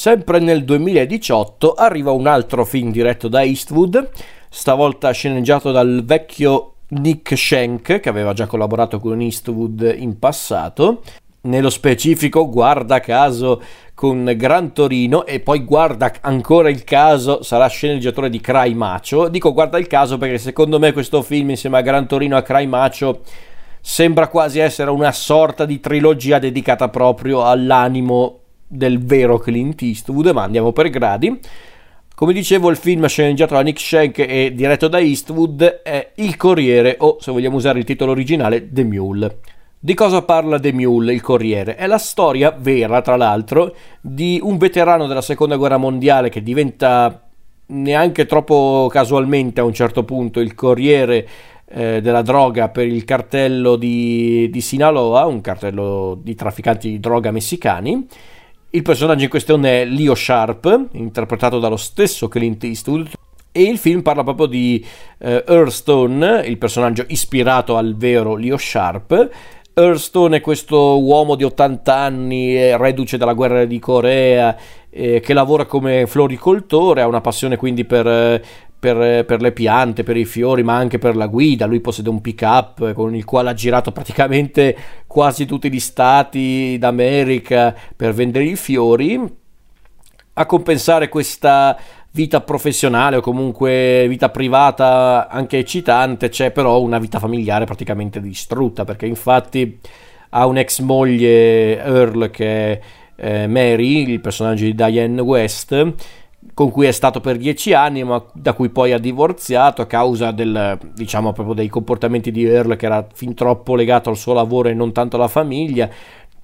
Sempre nel 2018 arriva un altro film diretto da Eastwood, stavolta sceneggiato dal vecchio Nick Schenk, che aveva già collaborato con Eastwood in passato. Nello specifico, guarda caso, con Gran Torino e poi guarda ancora il caso, sarà sceneggiatore di Cry Macho. Dico guarda il caso perché secondo me questo film insieme a Gran Torino e a Cry Macho sembra quasi essere una sorta di trilogia dedicata proprio all'animo del vero Clint Eastwood, ma andiamo per gradi. Come dicevo, il film sceneggiato da Nick Shank e diretto da Eastwood è Il Corriere o, se vogliamo usare il titolo originale, The Mule. Di cosa parla The Mule, il Corriere? È la storia vera, tra l'altro, di un veterano della Seconda Guerra Mondiale che diventa neanche troppo casualmente a un certo punto il Corriere eh, della droga per il cartello di, di Sinaloa, un cartello di trafficanti di droga messicani il personaggio in questione è Leo Sharp, interpretato dallo stesso Clint Eastwood. E il film parla proprio di uh, Earthstone, il personaggio ispirato al vero Leo Sharp. Earthstone è questo uomo di 80 anni, reduce dalla guerra di Corea, eh, che lavora come floricoltore, ha una passione quindi per, per, per, le piante, per i fiori, ma anche per la guida. Lui possiede un pick up con il quale ha girato praticamente quasi tutti gli stati d'America per vendere i fiori. A compensare questa vita professionale o comunque vita privata anche eccitante, c'è però una vita familiare praticamente distrutta perché infatti ha un'ex moglie Earl che è eh, Mary, il personaggio di Diane West con cui è stato per dieci anni, ma da cui poi ha divorziato a causa del, diciamo, proprio dei comportamenti di Earl che era fin troppo legato al suo lavoro e non tanto alla famiglia.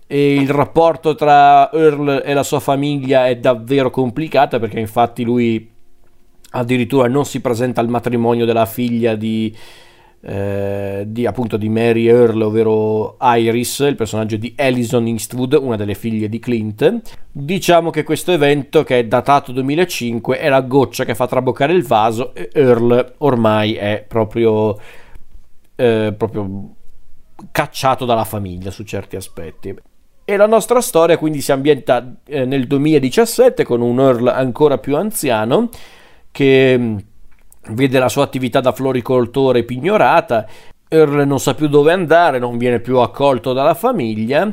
E il rapporto tra Earl e la sua famiglia è davvero complicato perché infatti lui addirittura non si presenta al matrimonio della figlia di, eh, di, appunto di Mary Earl, ovvero Iris, il personaggio di Alison Eastwood, una delle figlie di Clint. Diciamo che questo evento, che è datato 2005, è la goccia che fa traboccare il vaso e Earl ormai è proprio, eh, proprio cacciato dalla famiglia su certi aspetti. E la nostra storia quindi si ambienta eh, nel 2017 con un Earl ancora più anziano che vede la sua attività da floricoltore pignorata, Earl non sa più dove andare, non viene più accolto dalla famiglia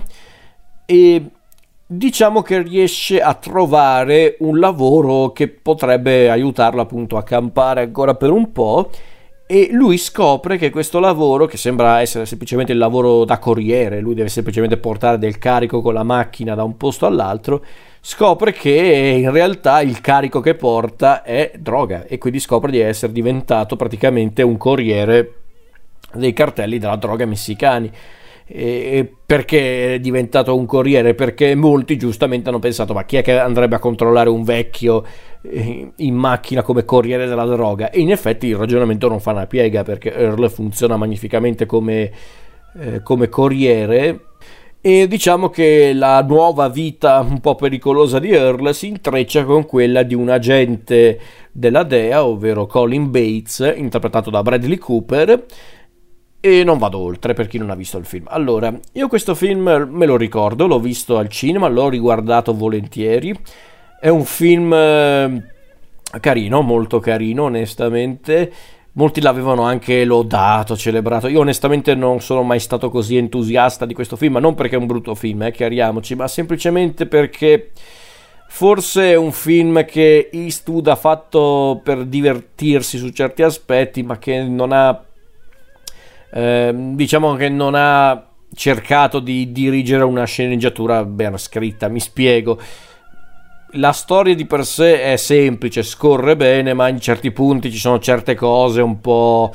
e diciamo che riesce a trovare un lavoro che potrebbe aiutarlo appunto a campare ancora per un po' e lui scopre che questo lavoro, che sembra essere semplicemente il lavoro da corriere, lui deve semplicemente portare del carico con la macchina da un posto all'altro, scopre che in realtà il carico che porta è droga e quindi scopre di essere diventato praticamente un corriere dei cartelli della droga messicani. E perché è diventato un corriere? Perché molti giustamente hanno pensato: ma chi è che andrebbe a controllare un vecchio in macchina come corriere della droga? E in effetti il ragionamento non fa una piega perché Earl funziona magnificamente come, eh, come corriere e diciamo che la nuova vita un po' pericolosa di Earl si intreccia con quella di un agente della DEA, ovvero Colin Bates, interpretato da Bradley Cooper. E non vado oltre per chi non ha visto il film. Allora, io questo film me lo ricordo, l'ho visto al cinema, l'ho riguardato volentieri. È un film eh, carino, molto carino, onestamente Molti l'avevano anche lodato, celebrato. Io onestamente non sono mai stato così entusiasta di questo film, ma non perché è un brutto film, eh, chiariamoci, ma semplicemente perché forse è un film che Eastwood ha fatto per divertirsi su certi aspetti, ma che non ha eh, diciamo che non ha cercato di dirigere una sceneggiatura ben scritta, mi spiego la storia di per sé è semplice, scorre bene, ma in certi punti ci sono certe cose un po',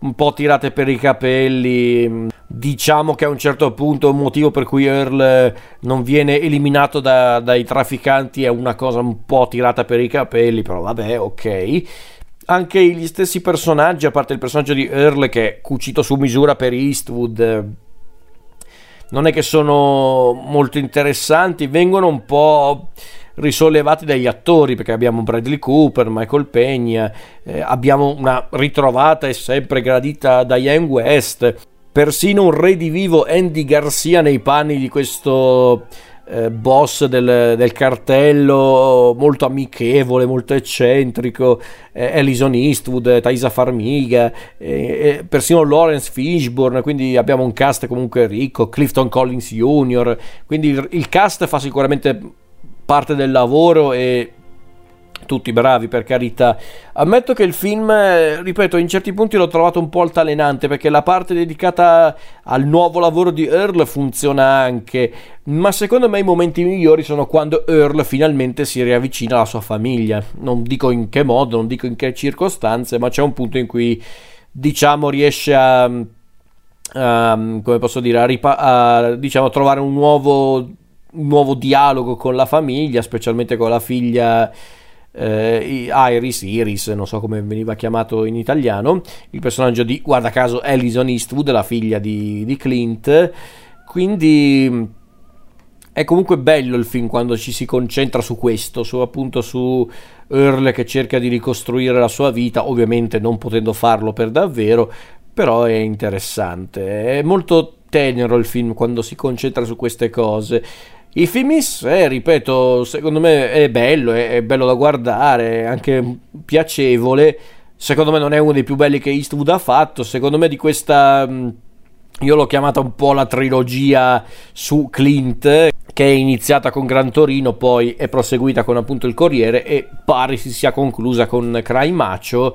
un po' tirate per i capelli. Diciamo che a un certo punto un motivo per cui Earl non viene eliminato da, dai trafficanti è una cosa un po' tirata per i capelli, però vabbè, ok. Anche gli stessi personaggi, a parte il personaggio di Earl che è cucito su misura per Eastwood, non è che sono molto interessanti, vengono un po' risollevati dagli attori perché abbiamo Bradley Cooper, Michael Pegna, eh, abbiamo una ritrovata e sempre gradita Diane West, persino un redivivo Andy Garcia nei panni di questo eh, boss del, del, cartello, molto amichevole, molto eccentrico, eh, Ellison Eastwood, Thaisa Farmiga, eh, persino Lawrence Fishburne, quindi abbiamo un cast comunque ricco, Clifton Collins Jr., quindi il, il cast fa sicuramente parte del lavoro e tutti bravi per carità. Ammetto che il film, ripeto, in certi punti l'ho trovato un po' altalenante perché la parte dedicata al nuovo lavoro di Earl funziona anche, ma secondo me i momenti migliori sono quando Earl finalmente si riavvicina alla sua famiglia. Non dico in che modo, non dico in che circostanze, ma c'è un punto in cui diciamo riesce a Um, come posso dire, a, ripa- a diciamo, trovare un nuovo, nuovo dialogo con la famiglia, specialmente con la figlia eh, Iris, Iris, non so come veniva chiamato in italiano, il personaggio di, guarda caso, Alison Eastwood, la figlia di, di Clint. Quindi è comunque bello il film quando ci si concentra su questo, su appunto su Earl che cerca di ricostruire la sua vita, ovviamente non potendo farlo per davvero, però è interessante. È molto tenero il film quando si concentra su queste cose. I film in sé, ripeto, secondo me è bello, è, è bello da guardare, è anche piacevole. Secondo me non è uno dei più belli che Eastwood ha fatto. Secondo me di questa... Io l'ho chiamata un po' la trilogia su Clint, che è iniziata con Gran Torino, poi è proseguita con appunto Il Corriere e pare si sia conclusa con Cry Macho.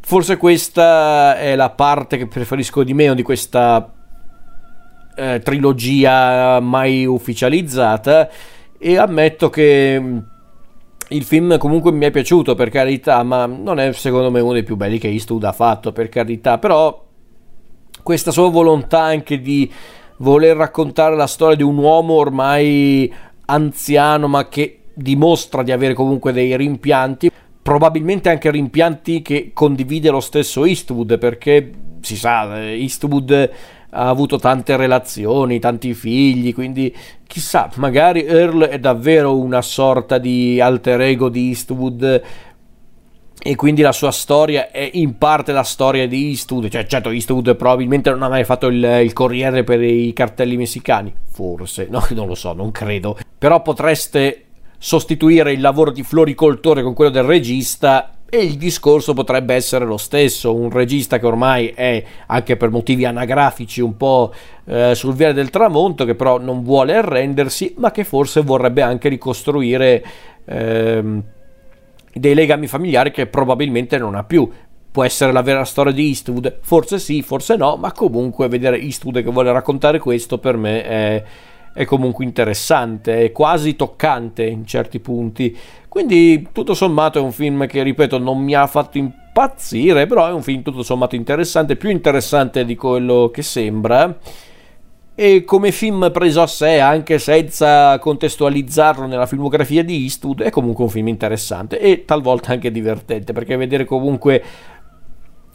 Forse questa è la parte che preferisco di meno di questa eh, trilogia mai ufficializzata e ammetto che mm, il film comunque mi è piaciuto per carità, ma non è secondo me uno dei più belli che Eastwood ha fatto per carità, però questa sua volontà anche di voler raccontare la storia di un uomo ormai anziano ma che dimostra di avere comunque dei rimpianti, probabilmente anche rimpianti che condivide lo stesso Eastwood perché si sa, Eastwood ha avuto tante relazioni, tanti figli, quindi chissà, magari Earl è davvero una sorta di alter ego di Eastwood e quindi la sua storia è in parte la storia di Eastwood, cioè certo Eastwood probabilmente non ha mai fatto il, il corriere per i cartelli messicani, forse, no, non lo so, non credo, però potreste sostituire il lavoro di floricoltore con quello del regista e il discorso potrebbe essere lo stesso, un regista che ormai è anche per motivi anagrafici un po' eh, sul viale del tramonto, che però non vuole arrendersi, ma che forse vorrebbe anche ricostruire eh, dei legami familiari che probabilmente non ha più. Può essere la vera storia di Eastwood, forse sì, forse no, ma comunque vedere Eastwood che vuole raccontare questo per me è è comunque interessante, è quasi toccante in certi punti. Quindi tutto sommato è un film che, ripeto, non mi ha fatto impazzire, però è un film tutto sommato interessante, più interessante di quello che sembra. E come film preso a sé, anche senza contestualizzarlo nella filmografia di Eastwood, è comunque un film interessante e talvolta anche divertente, perché vedere comunque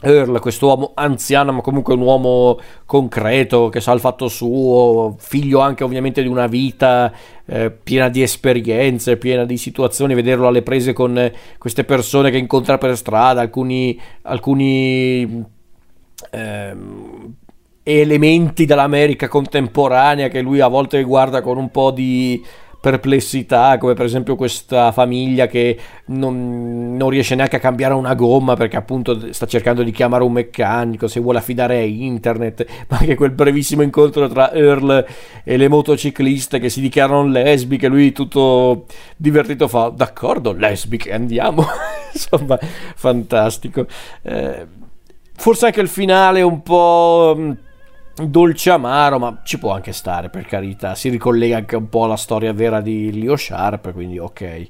Earl, quest'uomo anziano, ma comunque un uomo concreto che sa il fatto suo, figlio anche ovviamente di una vita eh, piena di esperienze, piena di situazioni, vederlo alle prese con queste persone che incontra per strada, alcuni, alcuni eh, elementi dell'America contemporanea che lui a volte guarda con un po' di perplessità, come per esempio questa famiglia che non, non, riesce neanche a cambiare una gomma perché appunto sta cercando di chiamare un meccanico, se vuole affidare a internet, ma anche quel brevissimo incontro tra Earl e le motocicliste che si dichiarano lesbiche, lui tutto divertito fa, d'accordo, lesbiche, andiamo, insomma, fantastico. Eh, forse anche il finale un po' dolce amaro, ma ci può anche stare per carità. Si ricollega anche un po' alla storia vera di Leo Sharp, quindi ok.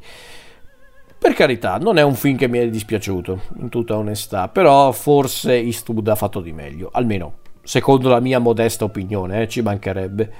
Per carità, non è un film che mi è dispiaciuto, in tutta onestà, però forse Eastwood ha fatto di meglio, almeno secondo la mia modesta opinione, eh, ci mancherebbe.